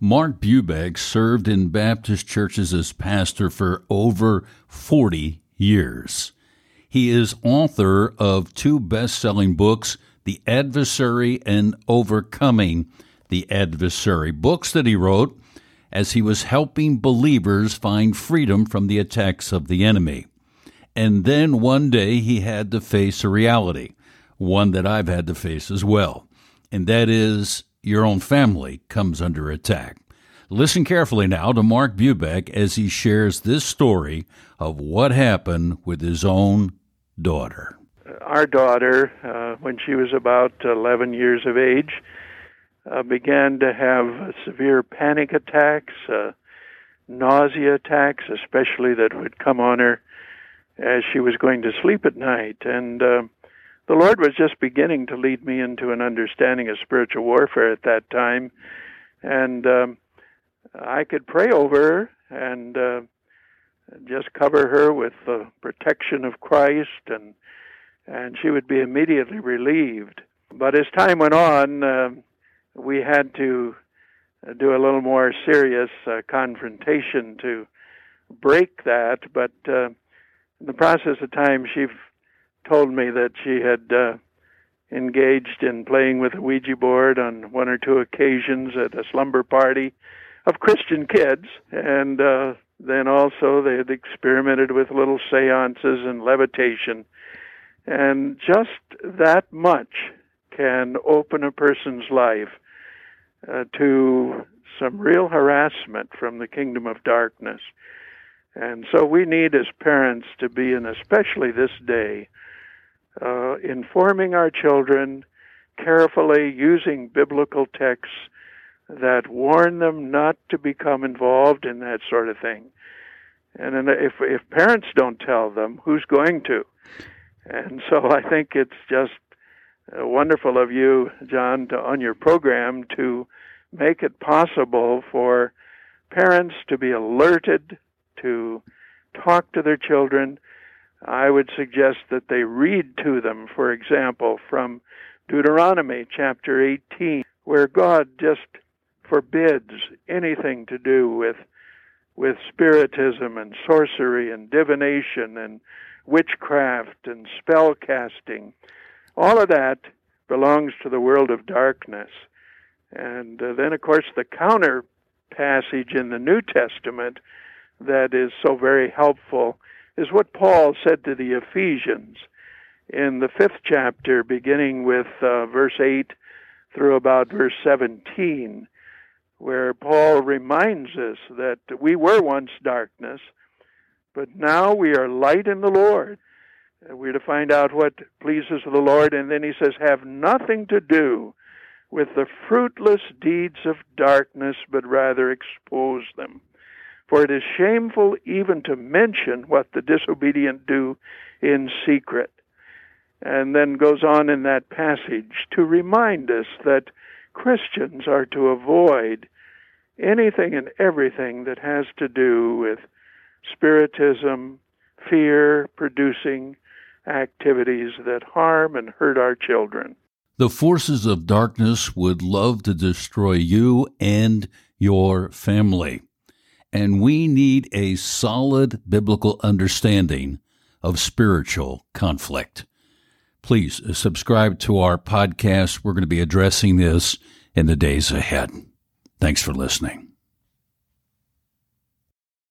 Mark Bubeck served in Baptist churches as pastor for over 40 years. He is author of two best selling books, The Adversary and Overcoming the Adversary, books that he wrote as he was helping believers find freedom from the attacks of the enemy. And then one day he had to face a reality, one that I've had to face as well, and that is your own family comes under attack. Listen carefully now to Mark Bubeck as he shares this story of what happened with his own daughter. Our daughter, uh, when she was about 11 years of age, uh, began to have severe panic attacks, uh, nausea attacks, especially that would come on her as she was going to sleep at night. And uh, the Lord was just beginning to lead me into an understanding of spiritual warfare at that time, and um, I could pray over her and uh, just cover her with the protection of Christ, and and she would be immediately relieved. But as time went on, uh, we had to do a little more serious uh, confrontation to break that. But uh, in the process of time, she told me that she had uh, engaged in playing with a Ouija board on one or two occasions at a slumber party of Christian kids, and uh, then also they had experimented with little seances and levitation. And just that much can open a person's life uh, to some real harassment from the kingdom of darkness. And so we need as parents to be, and especially this day, uh, informing our children carefully using biblical texts that warn them not to become involved in that sort of thing. And then if if parents don't tell them, who's going to? And so I think it's just uh, wonderful of you, John, to, on your program to make it possible for parents to be alerted to talk to their children I would suggest that they read to them, for example, from Deuteronomy chapter 18, where God just forbids anything to do with with spiritism and sorcery and divination and witchcraft and spell casting. All of that belongs to the world of darkness. And uh, then, of course, the counter passage in the New Testament that is so very helpful is what Paul said to the Ephesians in the fifth chapter, beginning with uh, verse 8 through about verse 17, where Paul reminds us that we were once darkness, but now we are light in the Lord. We're to find out what pleases the Lord, and then he says, have nothing to do with the fruitless deeds of darkness, but rather expose them. For it is shameful even to mention what the disobedient do in secret. And then goes on in that passage to remind us that Christians are to avoid anything and everything that has to do with spiritism, fear producing activities that harm and hurt our children. The forces of darkness would love to destroy you and your family and we need a solid biblical understanding of spiritual conflict. Please subscribe to our podcast. We're going to be addressing this in the days ahead. Thanks for listening.